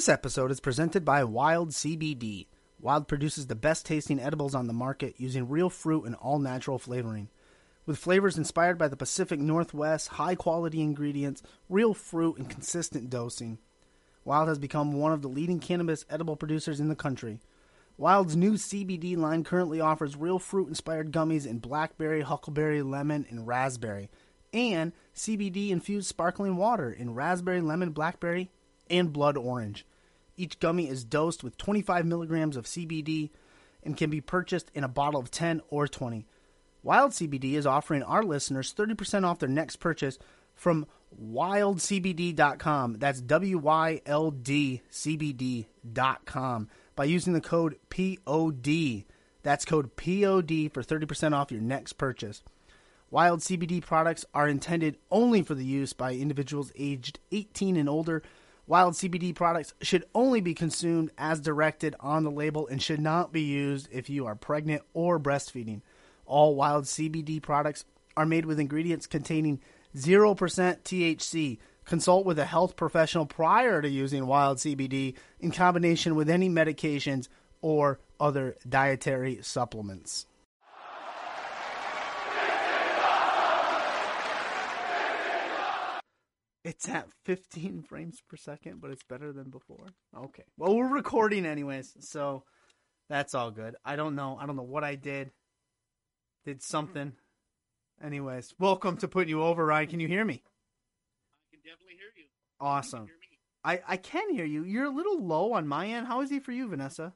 This episode is presented by Wyld CBD. Wyld produces the best tasting edibles on the market using real fruit and all natural flavoring. With flavors inspired by the Pacific Northwest, high quality ingredients, real fruit, and consistent dosing. Wyld has become one of the leading cannabis edible producers in the country. Wyld's new CBD line currently offers real fruit inspired gummies in blackberry, huckleberry, lemon, and raspberry, and CBD infused sparkling water in raspberry, lemon, blackberry, and blood orange. Each gummy is dosed with 25 milligrams of CBD and can be purchased in a bottle of 10 or 20. Wyld CBD is offering our listeners 30% off their next purchase from wyldcbd.com. That's W Y L D CBD.com by using the code POD. That's code POD for 30% off your next purchase. Wyld CBD products are intended only for the use by individuals aged 18 and older. Wyld CBD products should only be consumed as directed on the label and should not be used if you are pregnant or breastfeeding. All Wyld CBD products are made with ingredients containing 0% THC. Consult with a health professional prior to using Wyld CBD in combination with any medications or other dietary supplements. It's at 15 frames per second, but it's better than before. Okay. Well, we're recording anyways, so that's all good. I don't know. I don't know what I did. Did something. Anyways, welcome to putting you over, Ryan. Can you hear me? I can definitely hear you. Awesome. Can you hear me? I I can hear you. You're a little low on my end. How is he for you, Vanessa?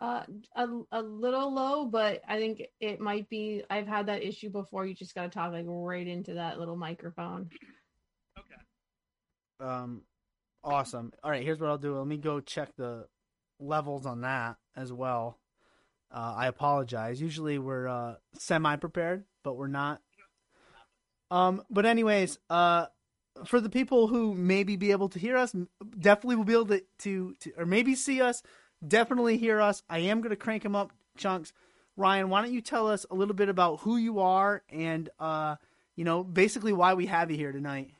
Uh, a, a little low, but I think it might be. I've had that issue before. You just got to talk like right into that little microphone. Um, awesome. All right, here's what I'll do. Let me go check the levels on that as well. Uh, I apologize. Usually we're uh, semi prepared, but we're not. Um, but anyways, uh, for the people who maybe be able to hear us, definitely will be able to, to, to or maybe see us, definitely hear us. I am going to crank them up chunks. Ryan, why don't you tell us a little bit about who you are and, uh, you know, basically why we have you here tonight.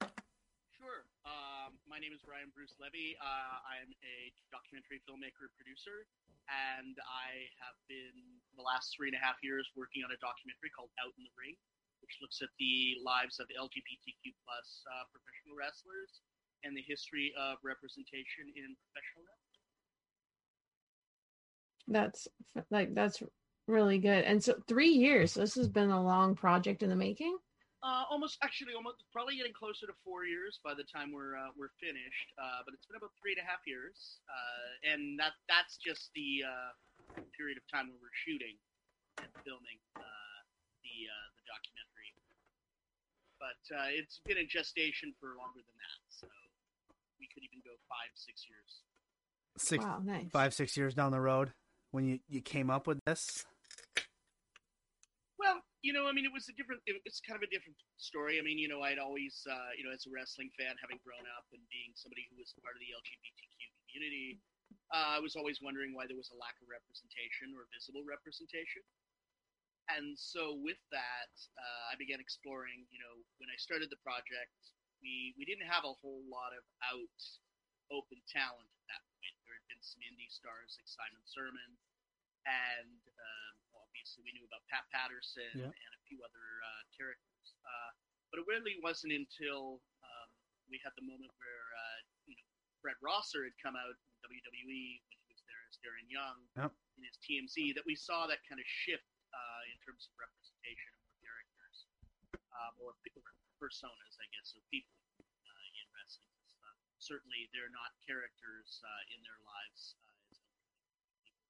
Sure. Um, my name is Ryan Bruce Levy. Uh, I'm a documentary filmmaker producer, and I have been the last three and a half years working on a documentary called Out in the Ring, which looks at the lives of LGBTQ plus uh, professional wrestlers and the history of representation in professional wrestling. That's like that's really good. And so three years. This has been a long project in the making. Uh, almost, actually, almost probably getting closer to four years by the time we're uh, we're finished. Uh, but it's been about three and a half years, uh, and that that's just the uh, period of time when we're shooting and filming uh, the uh, the documentary. But uh, it's been in gestation for longer than that, so we could even go five, six years. Six, Wow, nice. five, six years down the road when you, you came up with this. You know, I mean, it was a different. It, it's kind of a different story. I mean, you know, I'd always, uh, you know, as a wrestling fan, having grown up and being somebody who was part of the LGBTQ community, uh, I was always wondering why there was a lack of representation or visible representation. And so, with that, uh, I began exploring. You know, when I started the project, we we didn't have a whole lot of out open talent at that point. There had been some indie stars like Simon Sermon, and um, obviously we knew about Pat Patterson Yeah. and a few other uh, characters. Uh, but it really wasn't until um, we had the moment where uh, you know Fred Rosser had come out in WWE when he was there as Darren Young Yep. in his TMZ that we saw that kind of shift uh, in terms of representation of characters um, or personas, I guess, of people uh, in wrestling. Certainly, they're not characters uh, in their lives. Uh, as people,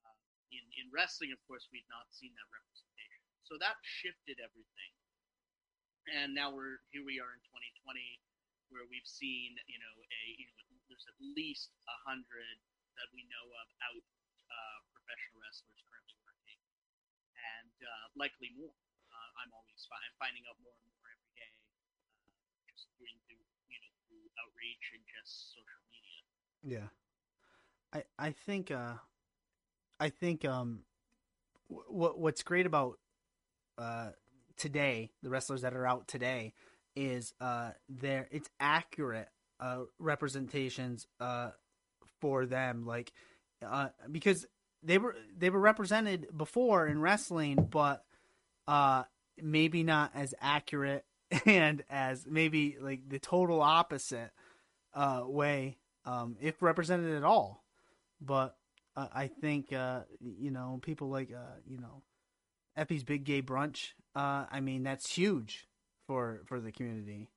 uh, in in wrestling, of course, we'd not seen that representation. So that shifted everything. And now we're here. We are in 2020, where we've seen, you know, a you know, there's at least a hundred that we know of out uh, professional wrestlers currently working, and uh, likely more. Uh, I'm always fi- I'm finding out more and more every day, uh, just doing through you know through outreach and just social media. Yeah. I I think uh I think um what what's great about uh today, the wrestlers that are out today is uh they're it's accurate uh, representations uh, for them, like uh, because they were they were represented before in wrestling, but uh, maybe not as accurate and as maybe like the total opposite uh, way, um, if represented at all. But uh, I think uh, you know people like uh, you know Effy's Big Gay Brunch. Uh, I mean that's huge for for the community.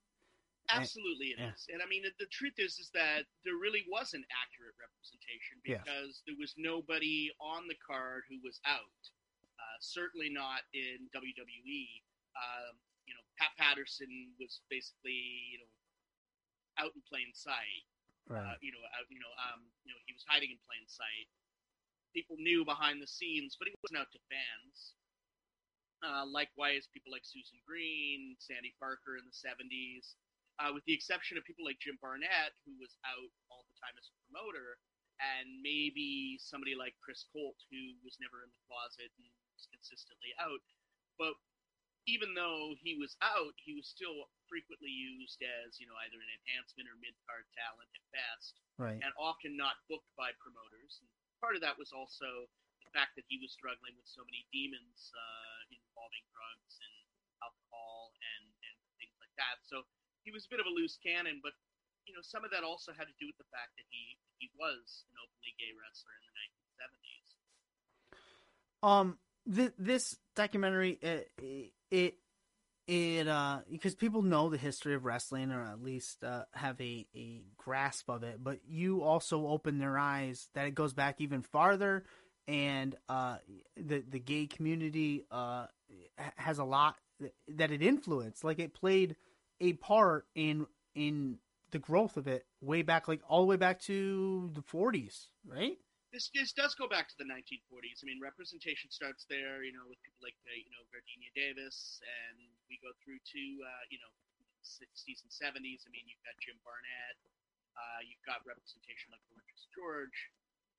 Absolutely, it is. yeah. And I mean, the, the truth is, is that there really was an accurate representation Yeah. because there was nobody on the card who was out. Uh, certainly not in WWE. Um, you know, Pat Patterson was basically, you know, out in plain sight. Uh, you know, out, you know, um, you know, he was hiding in plain sight. People knew behind the scenes, but he wasn't out to fans. Uh, likewise, people like Susan Green, Sandy Parker in the '70s, uh, with the exception of people like Jim Barnett, who was out all the time as a promoter, and maybe somebody like Chris Colt, who was never in the closet and was consistently out. But even though he was out, he was still frequently used as, you know, either an enhancement or mid card talent at best right. and often not booked by promoters. And part of that was also the fact that he was struggling with so many demons uh, involving drugs and alcohol and, and things like that. So he was a bit of a loose cannon, but you know some of that also had to do with the fact that he he was an openly gay wrestler in the 1970s. Um, th- this documentary, it, it, it, uh, because people know the history of wrestling or at least uh, have a, a grasp of it, but you also open their eyes that it goes back even farther, and uh, the the gay community uh has a lot that it influenced. Like it played a part in in the growth of it way back, like all the way back to the 40s, right? This this does go back to the 1940s. I mean, representation starts there, you know, with people like uh, you know Gardenia Davis, and we go through to uh, you know 60s and 70s. I mean, you've got Jim Barnett, uh, you've got representation like Gorgeous George,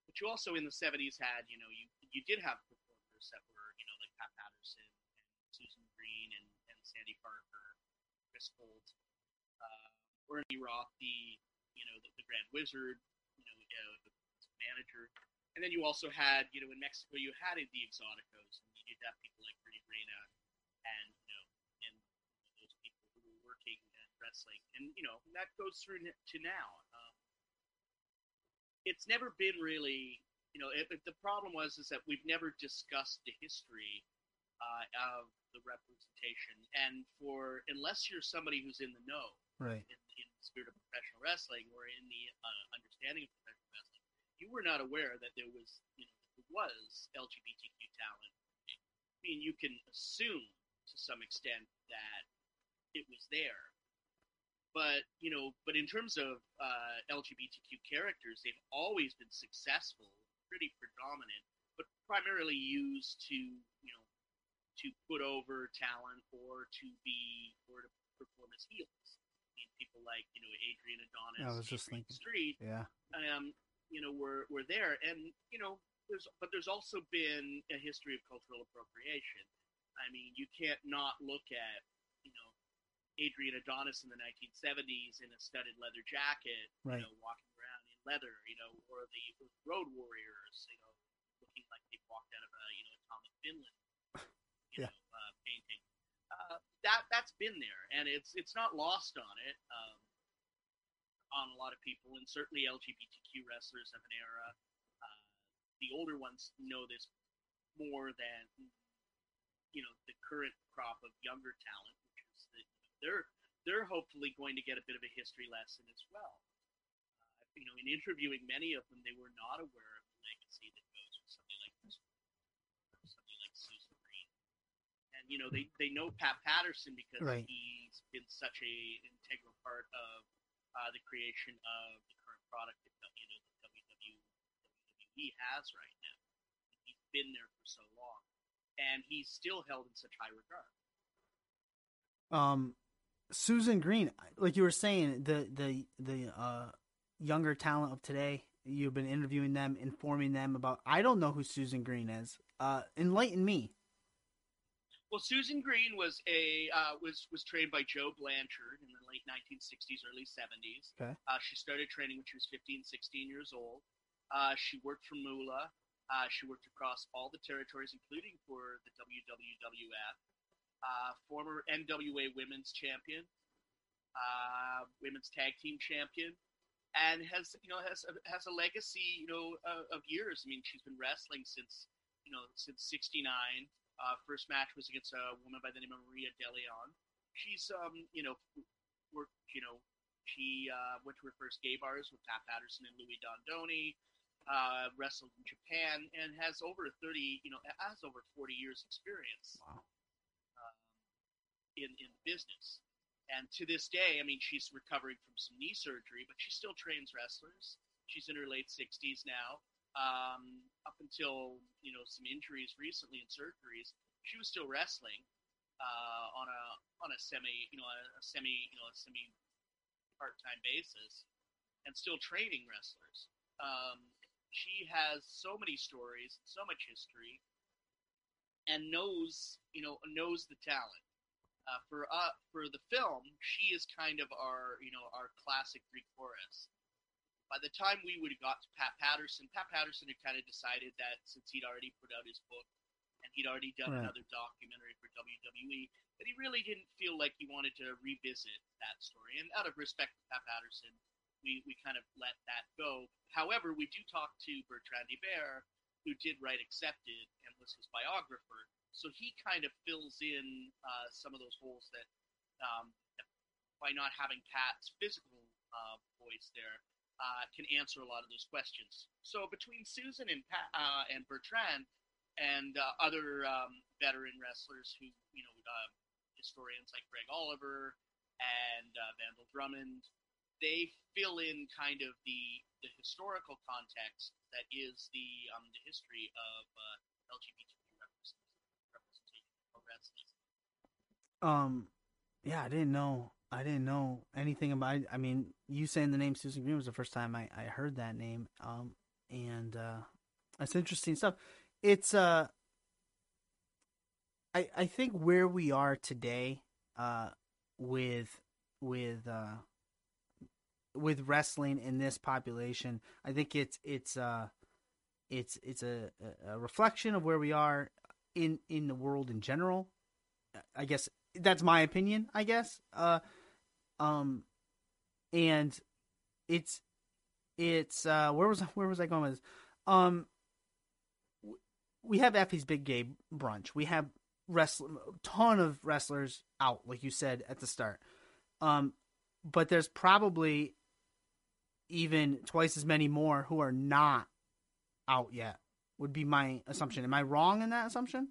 but you also in the 70s had you know you you did have performers that were you know like Pat Patterson and Susan Green and, and Sandy Parker, Chris Colt, uh, Ernie Roth, the you know the, the Grand Wizard, you know uh, manager, and then you also had you know in Mexico you had the Exoticos, and you did have people like Rudy Reina, and you know and those people who were working at wrestling, and you know that goes through to now. Um, it's never been really you know it, it- the problem was is that we've never discussed the history uh, of the representation, and for unless you're somebody who's in the know Right. in, in the spirit of professional wrestling or in the uh, understanding of professional wrestling, you were not aware that there was, you know, there was LGBTQ talent. I mean, you can assume to some extent that it was there, but you know, but in terms of uh, LGBTQ characters, they've always been successful, pretty predominant, but primarily used to, you know, to put over talent or to be or to perform as heels. I mean, people like you know Adrian Adonis, I was just Adrian thinking. Street, Yeah. um, you know, were were there, and you know, there's but there's also been a history of cultural appropriation. I mean, you can't not look at you know Adrian Adonis in the 1970s in a studded leather jacket, Right. you know, walking around in leather, you know, or the Road Warriors, you know, looking like they walked out of a you know a Tom of Finland, you Yeah. know, uh, painting. Uh, that that's been there, and it's it's not lost on it. Um, on a lot of people, and certainly LGBTQ wrestlers of an era. Uh, the older ones know this more than you know the current crop of younger talent, which is that they're they're hopefully going to get a bit of a history lesson as well. Uh, you know, in interviewing many of them, they were not aware of the legacy that goes with somebody like or somebody like Susan Green. And you know, they they know Pat Patterson because Right. he's been such a integral part of uh, the creation of the current product that you know the WWE, WWE has right now. He's been there for so long, and he's still held in such high regard. um Susan Green, like you were saying, the the the uh younger talent of today, you've been interviewing them, informing them about I don't know who Susan Green is. Uh enlighten me. Well, Susan Green was a uh, was was trained by Joe Blanchard in the late 1960s, early 70s. Okay. Uh, she started training when she was 15, 16 years old. Uh, she worked for Moolah. Uh, she worked across all the territories, including for the WWF. Uh, former NWA Women's Champion, uh, Women's Tag Team Champion, and has you know has has a legacy you know uh, of years. I mean, she's been wrestling since you know since '69. Uh, first match was against a woman by the name of Maria DeLeon. She's um you know worked you know she uh, went to her first gay bars with Pat Patterson and Louis Dondero. Uh, wrestled in Japan and has over 30 you know has over 40 years experience Wow. in in business. And to this day, I mean, she's recovering from some knee surgery, but she still trains wrestlers. She's in her late 60s now. Um, up until you know some injuries recently and surgeries, she was still wrestling uh, on a on a semi you know a, a semi you know a semi part time basis, and still training wrestlers. Um, she has so many stories, so much history, and knows you know knows the talent. Uh, for uh, for the film, she is kind of our you know our classic Greek chorus. By the time we would have got to Pat Patterson, Pat Patterson had kind of decided that since he'd already put out his book and he'd already done Right. another documentary for WWE, that he really didn't feel like he wanted to revisit that story. And out of respect for Pat Patterson, we, we kind of let that go. However, we do talk to Bertrand Hébert, who did write Accepted and was his biographer. So he kind of fills in uh, some of those holes that, um, by not having Pat's physical uh, voice there, uh, can answer a lot of those questions. So between Susan and Pat, uh, and Bertrand and uh, other um, veteran wrestlers who, you know, uh, historians like Greg Oliver and uh, Vandal Drummond, they fill in kind of the the historical context that is the um, the history of uh, LGBTQ representation. Um, yeah, I didn't know. I didn't know anything about. I mean, you saying the name Susan Green was the first time I, I heard that name. Um, and uh, that's interesting stuff. It's uh, I I think where we are today, uh, with with uh, with wrestling in this population, I think it's it's uh, it's it's a, a reflection of where we are in in the world in general. I guess that's my opinion. I guess. Uh, um, and it's it's uh, where was where was I going with this? Um, we have Effy's Big Gay Brunch. We have wrestler, ton of wrestlers out, like you said at the start. Um, but there's probably even twice as many more who are not out yet. Would be my assumption. Am I wrong in that assumption?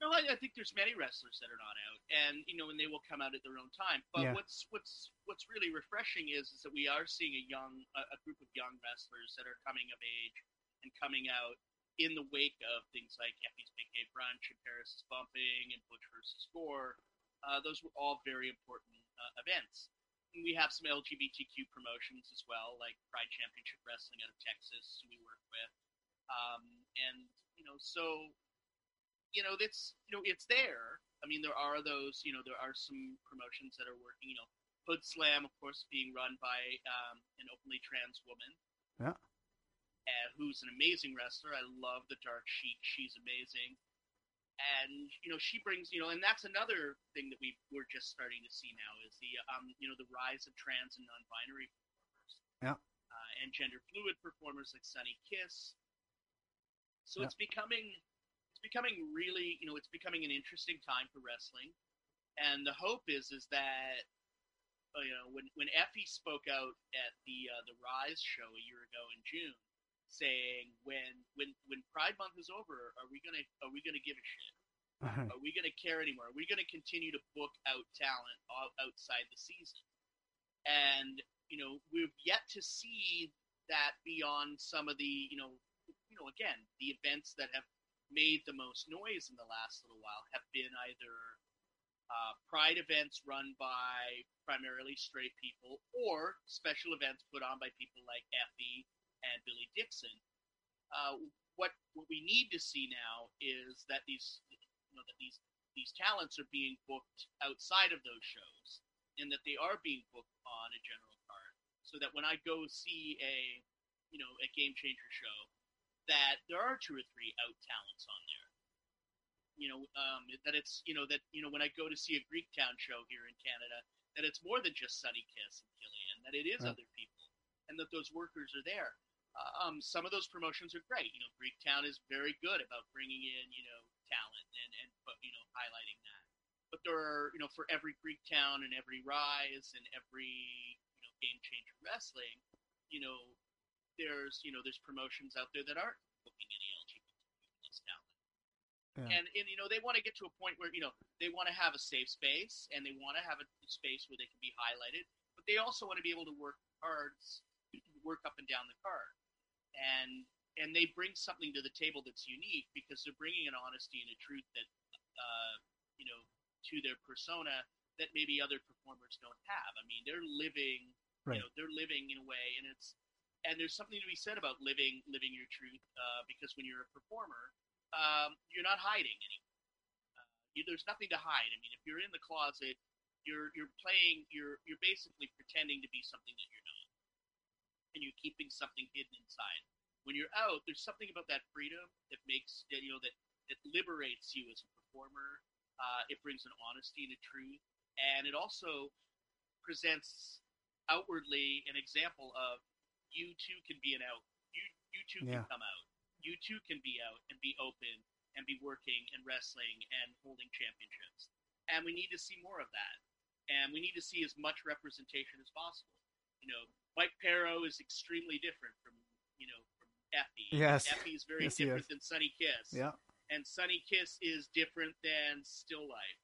No, I, I think there's many wrestlers that are not out, and you know, and they will come out at their own time. But Yeah. what's what's what's really refreshing is is that we are seeing a young a, a group of young wrestlers that are coming of age and coming out in the wake of things like Effy's Big Gay Brunch and Paris is Bumping and Butch versus Gore. Uh, those were all very important uh, events. And we have some LGBTQ promotions as well, like Pride Championship Wrestling out of Texas, who we work with. Um, and you know, so you know, that's you know, it's there. I mean, there are those, you know, there are some promotions that are working. You know, Hood Slam, of course, being run by um, an openly trans woman. Yeah. Uh, who's an amazing wrestler. I love the Dark Sheik. She's amazing. And you know, she brings you know, and that's another thing that we we're just starting to see now is the um, you know, the rise of trans and non-binary performers. Yeah. Uh, and gender fluid performers like Sunny Kiss. So Yeah. it's becoming it's becoming really, you know, it's becoming an interesting time for wrestling. And the hope is is that you know, when when Effy spoke out at the uh, the Rise show a year ago in June, saying when when when Pride Month is over, are we gonna are we gonna give a shit? Are we gonna care anymore? Are we gonna continue to book out talent outside the season? And you know, we've yet to see that beyond some of the you know you know again the events that have made the most noise in the last little while have been either uh, pride events run by primarily straight people or special events put on by people like Effy and Billy Dixon. Uh, what what we need to see now is that these you know that these these talents are being booked outside of those shows and that they are being booked on a general card, so that when I go see a, you know, a game changer show, that there are two or three out talents on there. You know, um, that it's you know that you know when I go to see a Greek Town show here in Canada, that it's more than just Sunny Kiss and Killian, that it is other people, and that those workers are there. Uh, um, some of those promotions are great. You know, Greek Town is very good about bringing in you know talent and and but, you know highlighting that. But there are you know for every Greek Town and every Rise and every you know Game Changer Wrestling, you know there's you know there's promotions out there that aren't booking any LGBT talent. Yeah. And, and you know they want to get to a point where you know they want to have a safe space and they want to have a space where they can be highlighted, but they also want to be able to work cards, work up and down the card, and and they bring something to the table that's unique because they're bringing an honesty and a truth that uh, you know to their persona that maybe other performers don't have. I mean, they're living, Right. you know, they're living in a way, and it's and there's something to be said about living living your truth uh, because when you're a performer, um, you're not hiding anymore. Uh, you, there's nothing to hide. I mean, if you're in the closet, you're you're playing, you're you're basically pretending to be something that you're and you're keeping something hidden inside. When you're out, there's something about that freedom that makes that, you know that that liberates you as a performer. Uh, it brings an honesty and a truth, and it also presents outwardly an example of you too can be an out. You you too Yeah. can come out. You too can be out and be open and be working and wrestling and holding championships. And we need to see more of that. And we need to see as much representation as possible. You know, Mike Perro is extremely different from you know from Effy. Yes. Effy is very Yes, different than Sunny Kiss Yeah. and Sunny Kiss is different than Still Life,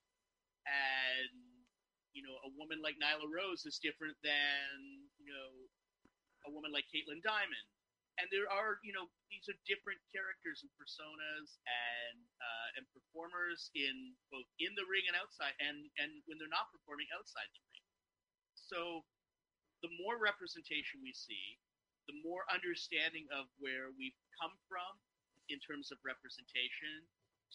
and you know a woman like Nyla Rose is different than you know a woman like Caitlin Diamond, and there are you know these are different characters and personas and uh, and performers in both in the ring and outside, and and when they're not performing outside the ring. So the more representation we see, the more understanding of where we've come from in terms of representation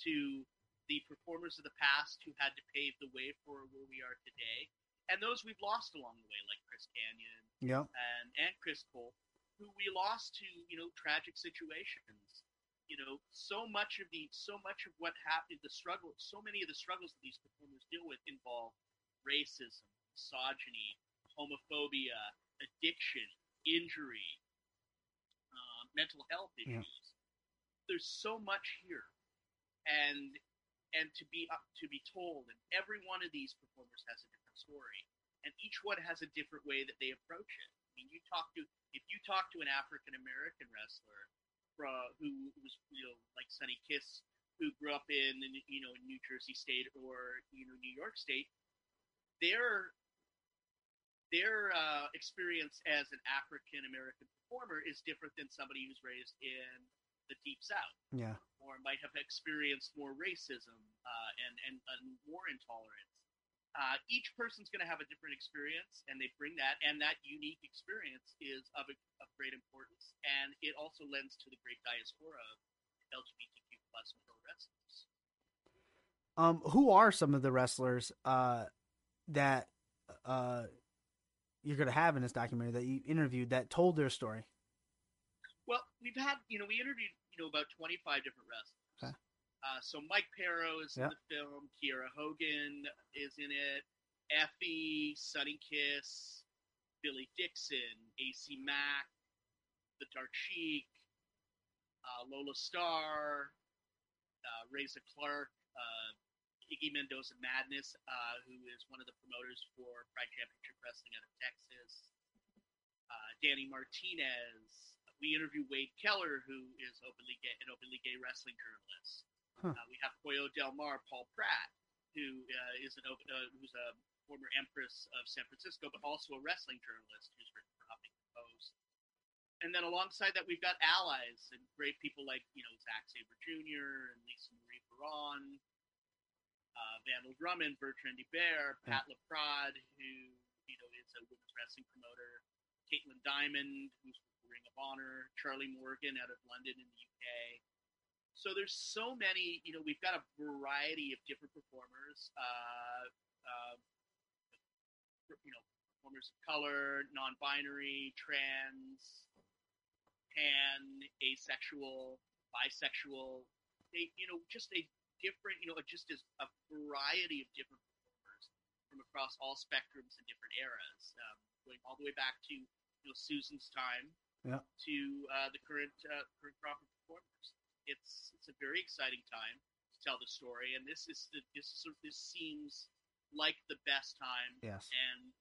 to the performers of the past who had to pave the way for where we are today, and those we've lost along the way, like Chris Kanyon Yeah. and and Chris Colt, who we lost to you know tragic situations. You know, so much of the so much of what happened, the struggle, so many of the struggles that these performers deal with involve racism, misogyny, homophobia, addiction, injury, uh, mental health Yeah. issues. There's so much here, and and to be uh, to be told, and every one of these performers has a different story, and each one has a different way that they approach it. I mean, you talk to if you talk to an African American wrestler from, who was you know like Sunny Kiss, who grew up in you know New Jersey State or you know New York State, their their uh, experience as an African American performer is different than somebody who's raised in the Deep South Yeah. or might have experienced more racism uh, and, and, and more intolerance. Uh, each person's going to have a different experience, and they bring that, and that unique experience is of, a, of great importance, and it also lends to the great diaspora of LGBTQ plus wrestlers. Um, who are some of the wrestlers uh, that uh, you're going to have in this documentary that you interviewed that told their story? Well, we've had, you know, we interviewed, you know, about 25 different wrestlers. Okay. Uh, so Mike Perro is Yeah. in the film. Kiera Hogan is in it. Effy, Sunny Kiss, Billy Dixon, AC Mack, The Dark Sheik, uh, Lola Starr, uh, Reza Clark, uh, Iggy Mendoza Madness, uh, who is one of the promoters for Pride Championship Wrestling out of Texas. Uh, Danny Martinez. We interview Wade Keller, who is openly gay, an openly gay wrestling journalist. Huh. Uh, we have Pollo Del Mar, Paul Pratt, who uh, is an open, uh, who's a former Empress of San Francisco, but also a wrestling journalist who's written for Huffington Post. And then alongside that, we've got allies and great people like you know Zack Sabre Jr. and Lisa Marie Varon, uh, Vandal Drummond, Bertrand Hébert, Pat LaPrade, who you know is a women's wrestling promoter, Caitlin Diamond, who's Ring of Honor, Charlie Morgan out of London in the UK. So there's so many, you know, we've got a variety of different performers. Uh, uh, you know performers of color, non-binary, trans, pan, asexual, bisexual. They you know just a different you know just as a variety of different performers from across all spectrums and different eras, um, going all the way back to you know Susan's time Yeah. to uh, the current uh, current crop of performers. It's it's a very exciting time to tell the story, and this is the, this is, this seems like the best time Yes. and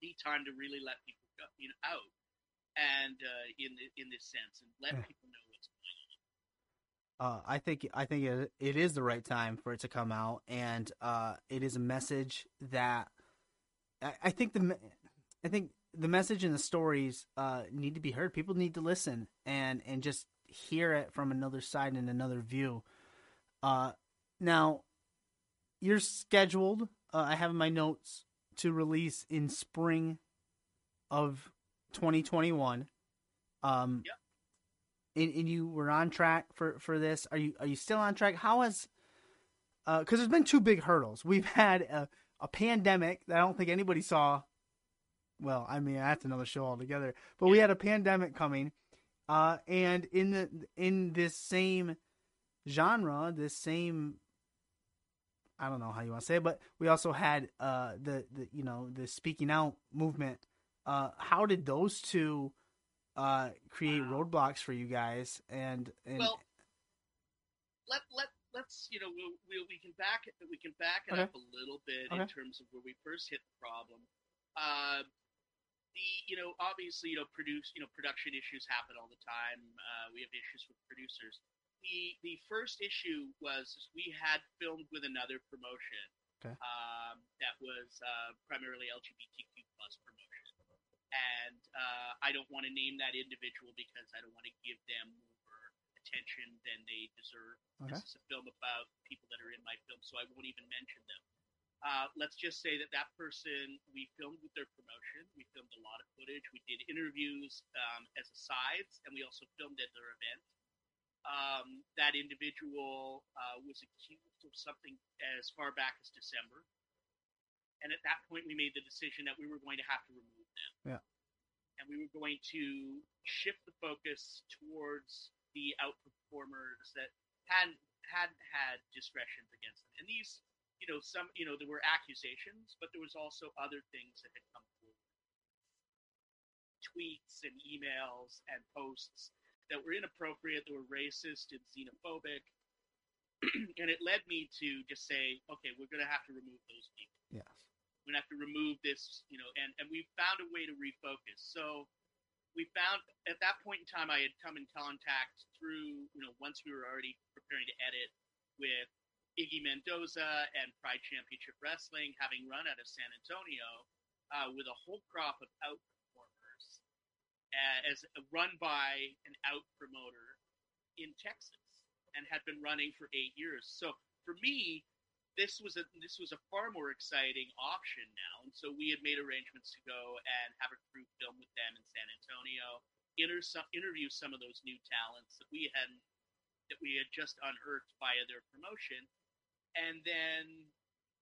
the time to really let people go, you know, out and uh, in the, in this sense and let Yeah. people know what's going on. Uh, I think I think it, it is the right time for it to come out, and uh, it is a message that I, I think the I think the message and the stories uh, need to be heard. People need to listen and and just hear it from another side and another view. Uh, now, you're scheduled. Uh, I have my notes to release in spring of 2021. Um, Yep. And, and you were on track for for this. Are you are you still on track? How has because there's been two big hurdles. We've had a, a pandemic that I don't think anybody saw. Well, I mean that's another show altogether. But we had a pandemic coming, uh, and in the in this same genre, this same I don't know how you want to say it, but we also had uh, the the you know the speaking out movement. Uh, how did those two uh, create Wow. roadblocks for you guys? And, and Well, let let let's you know we'll, we'll we can back it we can back it Okay. up a little bit Okay. in terms of where we first hit the problem. Uh, the you know obviously you know produce you know production issues happen all the time. Uh, we have issues with producers. The the first issue was we had filmed with another promotion Okay. um, that was uh, primarily LGBTQ plus promotion, and uh, I don't want to name that individual because I don't want to give them more attention than they deserve. Okay. This is a film about people that are in my film, so I won't even mention them. Uh, let's just say that that person we filmed with their promotion. We filmed a lot of footage. We did interviews um, as asides, and we also filmed at their event. Um, that individual uh, was accused of something as far back as December, and at that point, we made the decision that we were going to have to remove. Yeah. And we were going to shift the focus towards the outperformers that had hadn't had discretions against them. And these, you know, some, you know, there were accusations, but there was also other things that had come through. Tweets and emails and posts that were inappropriate, that were racist and xenophobic. and it led me to just say, okay, we're going to have to remove those people yes, we're gonna have to remove this, you know, and and we found a way to refocus. So we found at that point in time, I had come in contact through, you know, once we were already preparing to edit with Iggy Mendoza and Pride Championship Wrestling, having run out of San Antonio uh, with a whole crop of out performers, uh, as run by an out promoter in Texas, and had been running for eight years. So for me, this was a this was a far more exciting option now, and so we had made arrangements to go and have a crew film with them in San Antonio, inter- some, interview some of those new talents that we had that we had just unearthed via their promotion, and then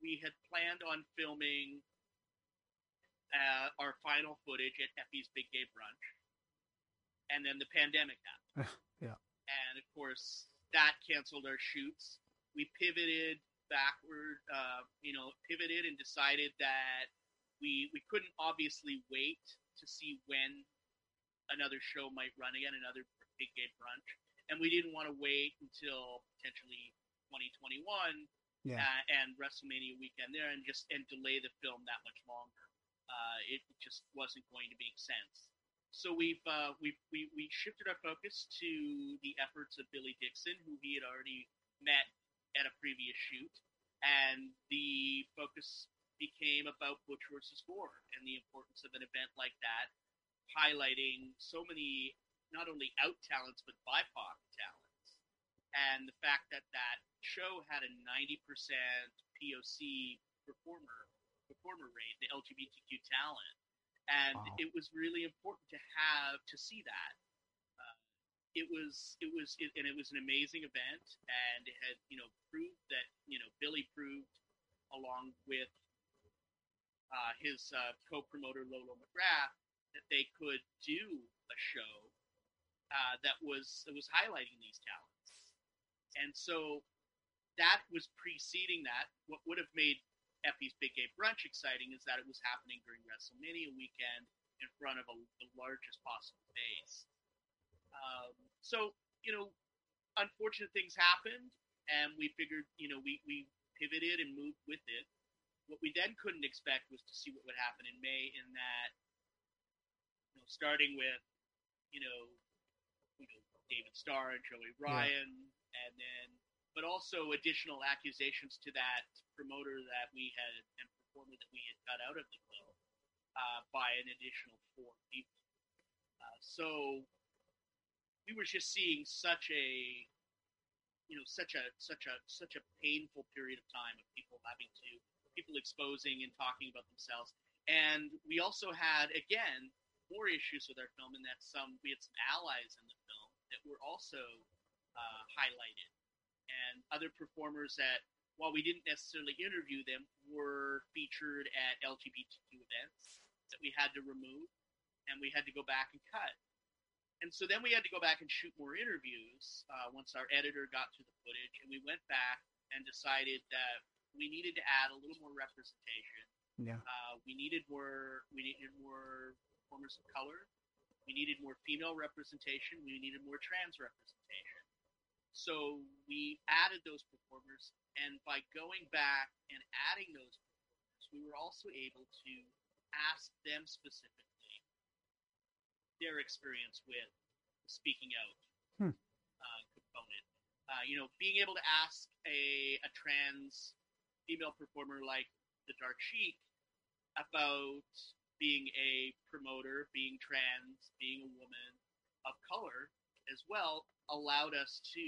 we had planned on filming uh, our final footage at Effy's Big Gay Brunch, and then the pandemic happened. Yeah. And of course, that canceled our shoots. We pivoted backward, uh, you know, pivoted and decided that we we couldn't obviously wait to see when another show might run again, another big game brunch, and we didn't want to wait until potentially 2021 yeah, uh, and WrestleMania weekend there, and just and delay the film that much longer. Uh, it just wasn't going to make sense. So we've uh, we've we, we shifted our focus to the efforts of Billy Dixon, who he had already met at a previous shoot, and the focus became about Butch versus Gore and the importance of an event like that, highlighting so many not only out talents but BIPOC talents, and the fact that that show had a 90% POC performer performer rate, the LGBTQ talent, and Wow. it was really important to have to see that. It was it was it, and it was an amazing event, and it had you know proved that you know Billy proved along with uh, his uh, co-promoter Lolo McGrath that they could do a show uh, that was that was highlighting these talents, and so that was preceding that. What would have made Effy's Big Gay Brunch exciting is that it was happening during WrestleMania weekend in front of a, the largest possible base. Um, so you know, unfortunate things happened, and we figured you know we we pivoted and moved with it. What we then couldn't expect was to see what would happen in May, in that you know, starting with you know, you know David Starr and Joey Ryan, yeah. and then but also additional accusations to that promoter that we had and performer that we had cut out of the film uh, by an additional four people. Uh, so we were just seeing such a you know such a such a such a painful period of time of people having to people exposing and talking about themselves. And we also had again more issues with our film in that some we had some allies in the film that were also uh, highlighted. And other performers that while we didn't necessarily interview them were featured at lgbtq events that we had to remove and we had to go back and cut and so then we had to go back and shoot more interviews uh, once our editor got to the footage, and we went back and decided that we needed to add a little more representation. Yeah. Uh, we needed more. We needed more performers of color. We needed more female representation. We needed more trans representation. So we added those performers, and by going back and adding those performers, we were also able to ask them specifically their experience with speaking out hmm. uh, component. Uh, you know, being able to ask a, a trans female performer like the Dark Sheik about being a promoter, being trans, being a woman of color as well allowed us to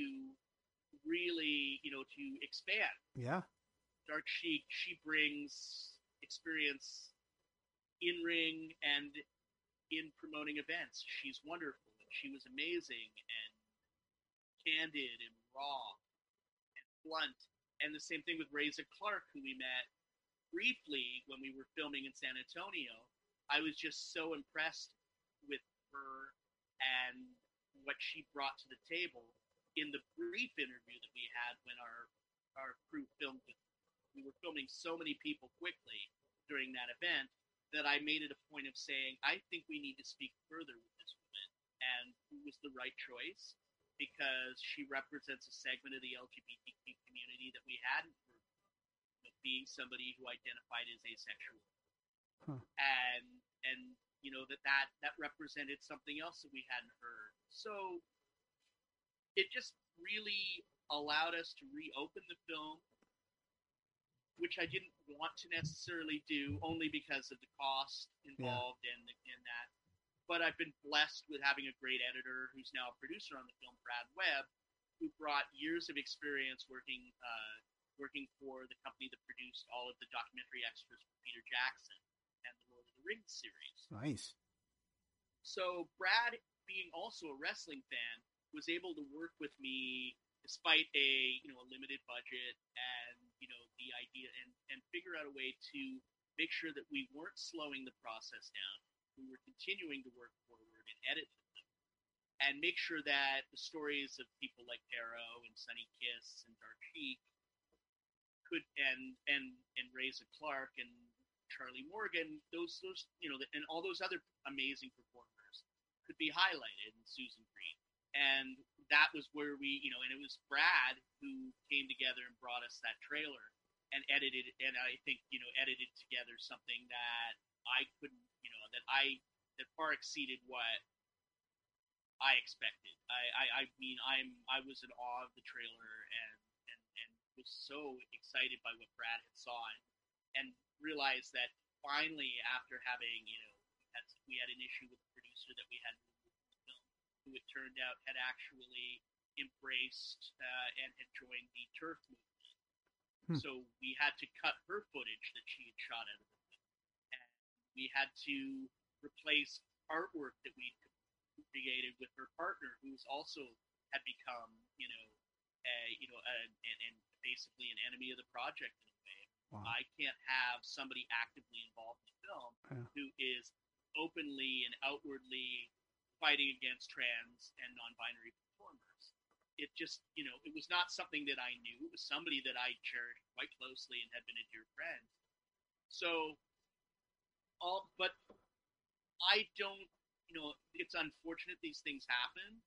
really, you know, to expand. Yeah. Dark Sheik, she brings experience in ring and in promoting events. She's wonderful. She was amazing and candid and raw and blunt. And the same thing with Reza Clark, who we met briefly when we were filming in San Antonio. I was just so impressed with her and what she brought to the table in the brief interview that we had when our our crew filmed. We were filming so many people quickly during that event that I made it a point of saying, I think we need to speak further with this woman. And who was the right choice because she represents a segment of the LGBTQ community that we hadn't heard know, being somebody who identified as asexual. Huh. And, and, you know, that, that, that represented something else that we hadn't heard. So it just really allowed us to reopen the film which I didn't want to necessarily do, only because of the cost involved yeah. and in that. But I've been blessed with having a great editor who's now a producer on the film, Brad Webb, who brought years of experience working uh, working for the company that produced all of the documentary extras for Peter Jackson and the Lord of the Rings series. Nice. So Brad, being also a wrestling fan, was able to work with me despite a you know a limited budget and idea and and figure out a way to make sure that we weren't slowing the process down. We were continuing to work forward and edit them, and make sure that the stories of people like Darrow and Sunny Kiss and Dark Sheik could and and and Reza Clark and Charlie Morgan, those those you know, and all those other amazing performers could be highlighted in Susan Green. And that was where we, you know, and it was Brad who came together and brought us that trailer and edited and I think you know edited together something that I couldn't you know that I that far exceeded what I expected. I, I, I mean I'm I was in awe of the trailer and and, and was so excited by what Brad had saw and, and realized that finally after having you know we had, we had an issue with the producer that we had who it turned out had actually embraced uh, and had joined the TERF movement Hmm. So we had to cut her footage that she had shot out of the film. And we had to replace artwork that we created with her partner, who's also had become, you know, a, you know, and, and basically an enemy of the project in a way. Wow. I can't have somebody actively involved in the film Yeah. who is openly and outwardly fighting against trans and non-binary. It just, you know, it was not something that I knew. It was somebody that I cherished quite closely and had been a dear friend. So, all, but I don't, you know, it's unfortunate these things happen,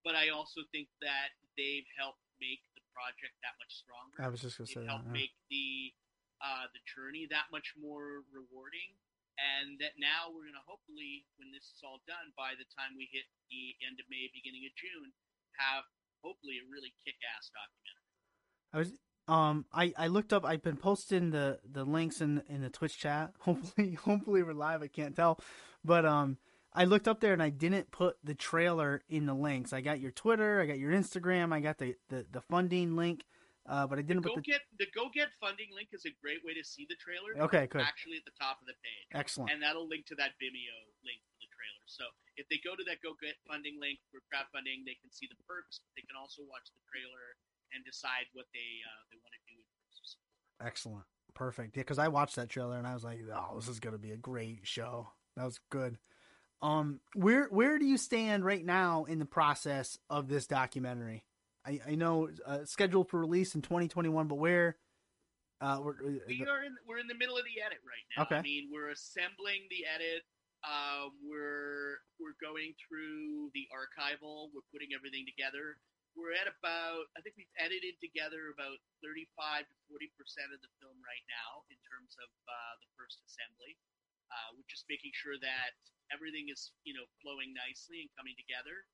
but I also think that they've helped make the project that much stronger I was just gonna it say that. helped yeah. make the uh, the journey that much more rewarding, and that now we're gonna hopefully, when this is all done, by the time we hit the end of May, beginning of June, have hopefully a really kick-ass documentary. I was um I, I looked up I've been posting the the links in in the Twitch chat. Hopefully hopefully we're live, I can't tell. But um I looked up there and I didn't put the trailer in the links. I got your Twitter, I got your Instagram, I got the the, the funding link, uh, but I didn't Go put the get the Go Get funding link is a great way to see the trailer. Okay, good. Actually, at the top of the page. Excellent. and that'll link to that Vimeo link trailer. So if they go to that Go Get funding link for crowdfunding, they can see the perks. They can also watch the trailer and decide what they uh, they want to do. in terms of. Excellent. Perfect. Yeah, because I watched that trailer and I was like, "Oh, this is gonna be a great show." That was good. Um, where where do you stand right now in the process of this documentary? I I know uh, scheduled for release in 2021, but where? Uh, we're, uh, We are in we're in the middle of the edit right now. Okay. I mean, we're assembling the edit. Um, we're we're going through the archival. We're putting everything together. We're at about I think we've edited together about 35 to 40 percent of the film right now in terms of uh, the first assembly. Uh, we're just making sure that everything is you know flowing nicely and coming together.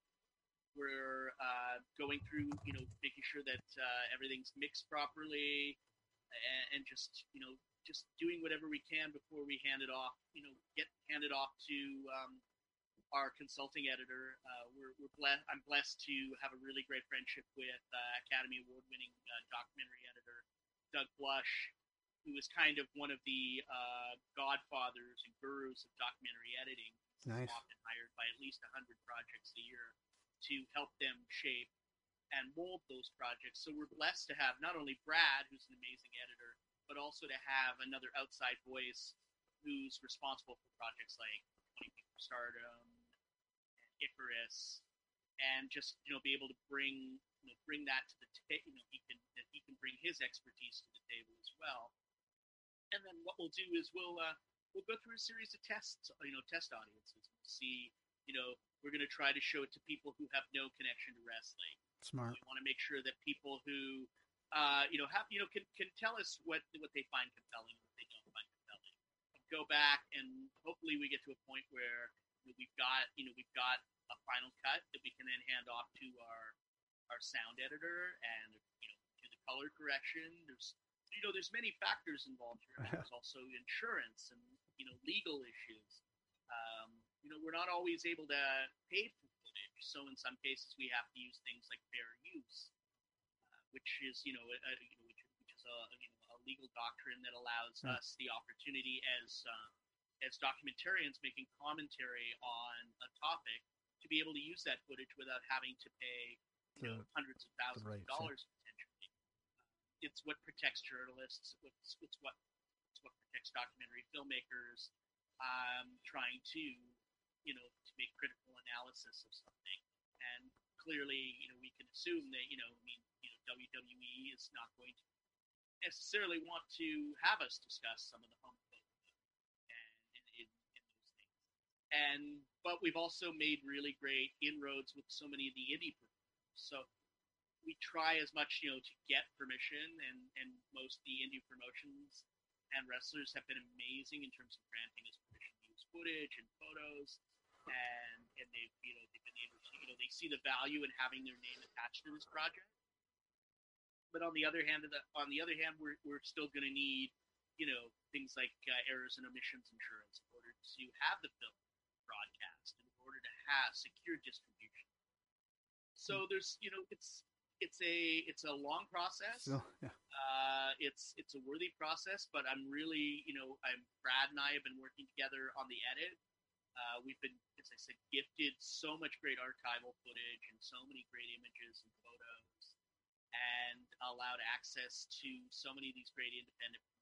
We're uh, going through you know making sure that uh, everything's mixed properly and, just you know just doing whatever we can before we hand it off. You know, get handed off to um, our consulting editor. Uh, we're we're blessed. I'm blessed to have a really great friendship with uh, Academy Award-winning uh, documentary editor Doug Blush, who is kind of one of the uh, godfathers and gurus of documentary editing. Nice. often hired by at least 100 projects a year to help them shape and mold those projects. So we're blessed to have not only Brad, who's an amazing editor, but also to have another outside voice who's responsible for projects like 20 Feet from Stardom, and Icarus, and just you know be able to bring you know, bring that to the table. You know, he can he can bring his expertise to the table as well. And then what we'll do is we'll uh, we'll go through a series of tests, you know, test audiences. We'll see, you know, we're going to try to show it to people who have no connection to wrestling. Smart. We want to make sure that people who, uh, you know, have you know can can tell us what what they find compelling, what they don't find compelling. Go back and hopefully we get to a point where we've got you know we've got a final cut that we can then hand off to our our sound editor and you know do the color correction. There's you know there's many factors involved here. There's also insurance and you know legal issues. Um, you know we're not always able to pay for so in some cases we have to use things like fair use, uh, which is you know a, you know which, which is a you know a legal doctrine that allows Hmm. us the opportunity as uh, as documentarians making commentary on a topic to be able to use that footage without having to pay you know, hundreds of thousands rights, of yeah. dollars potentially. It's what protects journalists. It's, it's what it's what protects documentary filmmakers um, trying to you know to make critical analysis of something. And clearly, you know, we can assume that you know, I mean, you know, WWE is not going to necessarily want to have us discuss some of the homophobia and in, in those things. And but we've also made really great inroads with so many of the indie performers. So we try as much, you know, to get permission, and and most the indie promotions and wrestlers have been amazing in terms of granting us permission to use footage and photos, and and they've you know they've been able to you know they see the value in having their name attached to this project. But on the other hand, of the, on the other hand, we're we're still going to need you know things like uh, errors and omissions insurance in order to have the film broadcast, in order to have secure distribution. So there's you know it's it's a it's a long process. So, yeah. Uh, it's it's a worthy process, but I'm really, you know, I'm Brad and I have been working together on the edit. Uh, we've been, as I said, gifted so much great archival footage and so many great images and photos, and allowed access to so many of these great independent promotions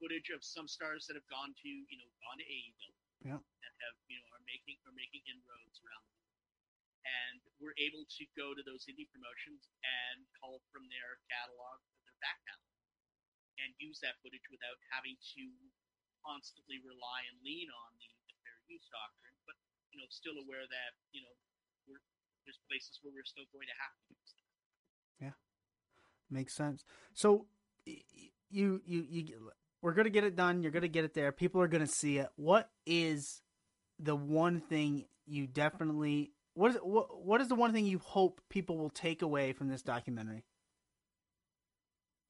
footage of some stars that have gone to you know gone to AEW Yeah. that have you know are making are making inroads around the world, and we're able to go to those indie promotions and call from their catalog, their back catalog, and use that footage without having to constantly rely and lean on the, the fair use doctrine, but you know still aware that you know we're there's places where we're still going to have to use that. Yeah, makes sense. So you you you we're gonna get it done. You're gonna get it there. People are gonna see it. What is the one thing you definitely what is what what is the one thing you hope people will take away from this documentary?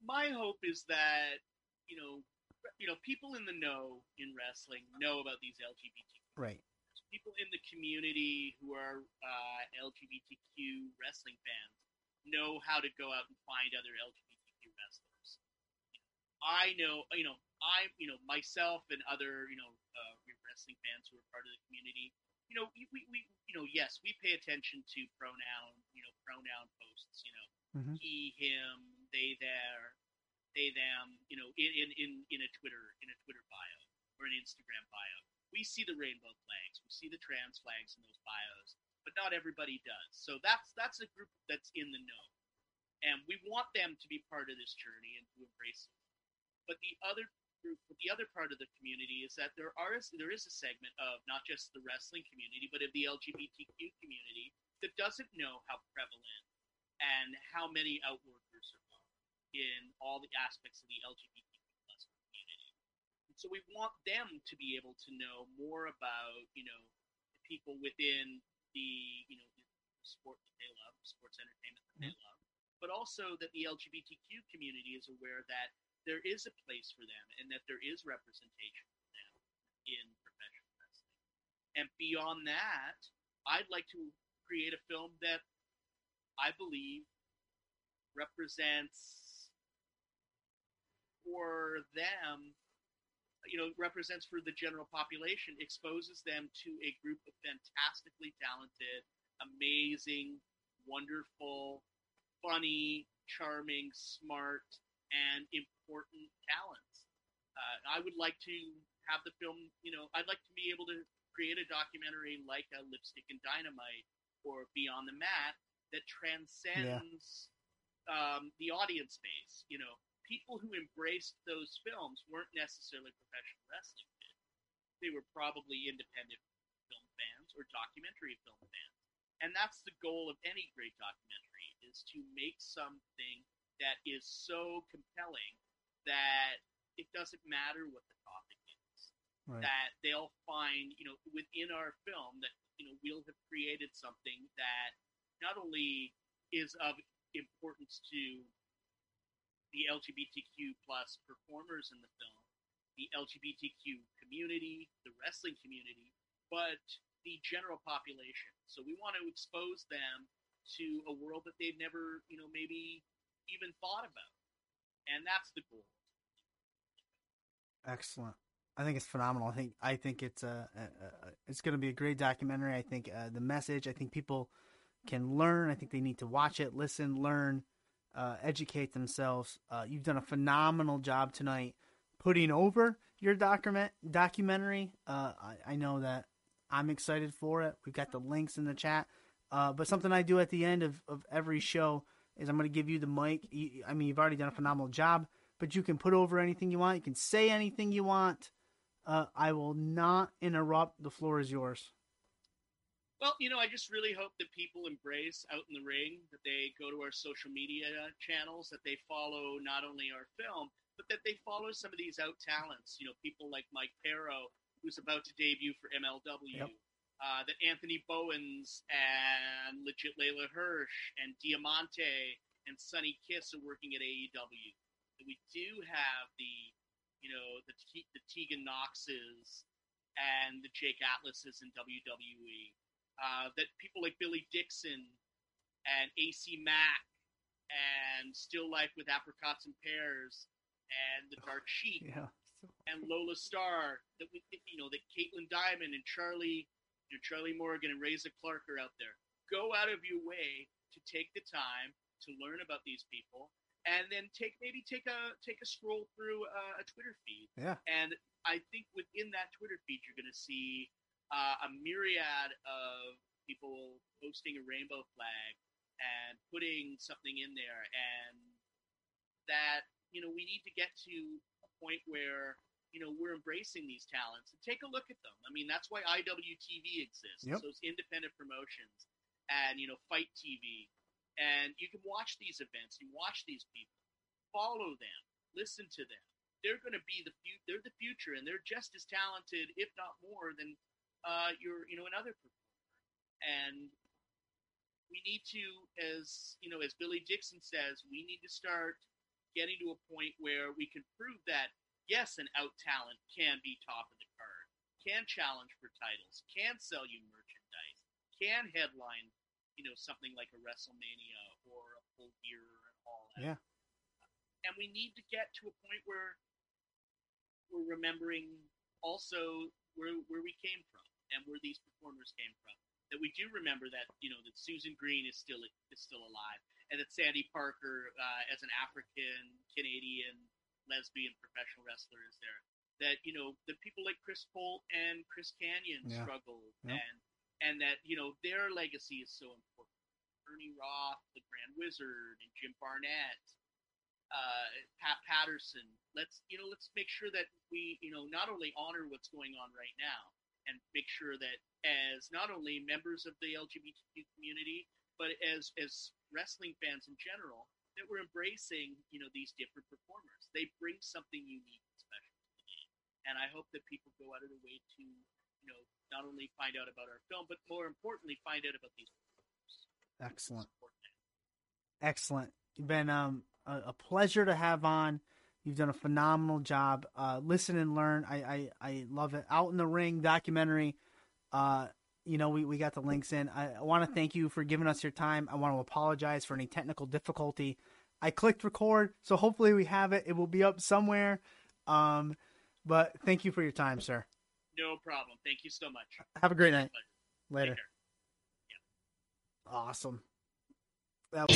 my hope is that you know you know people in the know in wrestling know about these LGBT Right. people in the community who are uh, LGBTQ wrestling fans know how to go out and find other LGBTQ wrestlers. I know, you know, I, you know, myself and other, you know, uh, wrestling fans who are part of the community. You know, we, we, we, you know, yes, we pay attention to pronoun, you know, pronoun posts. You know, Mhm. he, him, they, their, they, them. You know, in, in, in, a Twitter, in a Twitter bio or an Instagram bio we see the rainbow flags, we see the trans flags in those bios, but not everybody does. So that's that's a group that's in the know, and we want them to be part of this journey and to embrace it. But the other group, the other part of the community is that there are there is a segment of not just the wrestling community, but of the LGBTQ community that doesn't know how prevalent and how many outworkers are in all the aspects of the LGBTQ plus community. And so we want them to be able to know more about, you know, the people within the, you know, the sport that they love, sports entertainment that they mm-hmm. love, but also that the LGBTQ community is aware that there is a place for them and that there is representation for them in professional wrestling. And beyond that, I'd like to create a film that I believe represents for them you know represents for the general population exposes them to a group of fantastically talented amazing wonderful funny charming smart and important talents. Uh, i would like to have the film you know i'd like to be able to create a documentary like a lipstick and dynamite or beyond the mat that transcends um, the audience base you know people who embraced those films weren't necessarily professional wrestling fans. They were probably independent film fans or documentary film fans. And that's the goal of any great documentary is to make something that is so compelling that it doesn't matter what the topic is. Right. That they'll find, you know, within our film that, you know, we'll have created something that not only is of importance to the LGBTQ plus performers in the film, the LGBTQ community, the wrestling community, but the general population. So we want to expose them to a world that they've never, you know, maybe even thought about. And that's the goal. Excellent. I think it's phenomenal. I think I think it's a, a, a it's going to be a great documentary. I think uh, the message. I think people can learn. I think they need to watch it, listen, learn, uh, educate themselves. Uh, you've done a phenomenal job tonight putting over your document documentary. Uh, I, I know that I'm excited for it. We've got the links in the chat. Uh, but something I do at the end of, of every show is I'm going to give you the mic. I mean, you've already done a phenomenal job, but you can put over anything you want. You can say anything you want. Uh, I will not interrupt. The floor is yours. Well, you know, I just really hope that people embrace Out in the Ring, that they go to our social media channels, that they follow not only our film, but that they follow some of these out talents. You know, people like Mike Parrow, who's about to debut for MLW. Yep. Uh, that Anthony Bowens and legit Leyla Hirsch and Diamante and Sonny Kiss are working at AEW. That we do have the, you know, the T- the Tegan Noxes and the Jake Atlases in WWE. Uh, that people like Billy Dixon and AC Mack and Still Life with Apricots and Pears and the Dark Sheep Yeah. and Lola Star, that we, you know, that Kaitlin Diamond and Charlie, you know, Charlie Morgan and Reza Clark are out there. Go out of your way to take the time to learn about these people and then take maybe take a take a scroll through uh, a Twitter feed. Yeah. And I think within that Twitter feed, you're going to see uh, a myriad of people posting a rainbow flag and putting something in there, and that you know we need to get to a point where you know we're embracing these talents and take a look at them. I mean, that's why IWTV exists. Yep. Those independent promotions and you know FITE TV, and you can watch these events. You watch these people, follow them, listen to them. They're going to be the fu- they're the future, and they're just as talented, if not more, than uh, your you know another performer. And we need to, as you know, as Billy Dixon says, we need to start getting to a point where we can prove that yes, an out talent can be top of the card, can challenge for titles, can sell you merchandise, can headline, you know, something like a WrestleMania or a full gear and all that. Yeah. And we need to get to a point where we're remembering also where where we came from and where these performers came from. That we do remember that you know that Susan Green is still is still alive, and that Sandy Parker, uh, as an African Canadian lesbian professional wrestler, is there. That you know that people like Chris Colt and Chris Kanyon Yeah. struggled, Yeah. and and that you know their legacy is so important. Ernie Roth, the Grand Wizard, and Jim Barnett, uh, Pat Patterson. Let's you know let's make sure that we you know not only honor what's going on right now and make sure that as not only members of the LGBTQ community but as as wrestling fans in general that we're embracing you know these different performers. They bring something unique and special to the game, and I hope that people go out of their way to you know not only find out about our film but more importantly find out about these performers. Excellent. Excellent. You've been um, a, a pleasure to have on. You've done a phenomenal job. Uh, listen and learn. I, I, I love it. Out in the Ring documentary. Uh, you know, we, we got the links in. I, I want to thank you for giving us your time. I want to apologize for any technical difficulty. I clicked record, so hopefully we have it. It will be up somewhere. Um, but thank you for your time, sir. No problem. Thank you so much. Have a great night. Later. Care. Awesome. That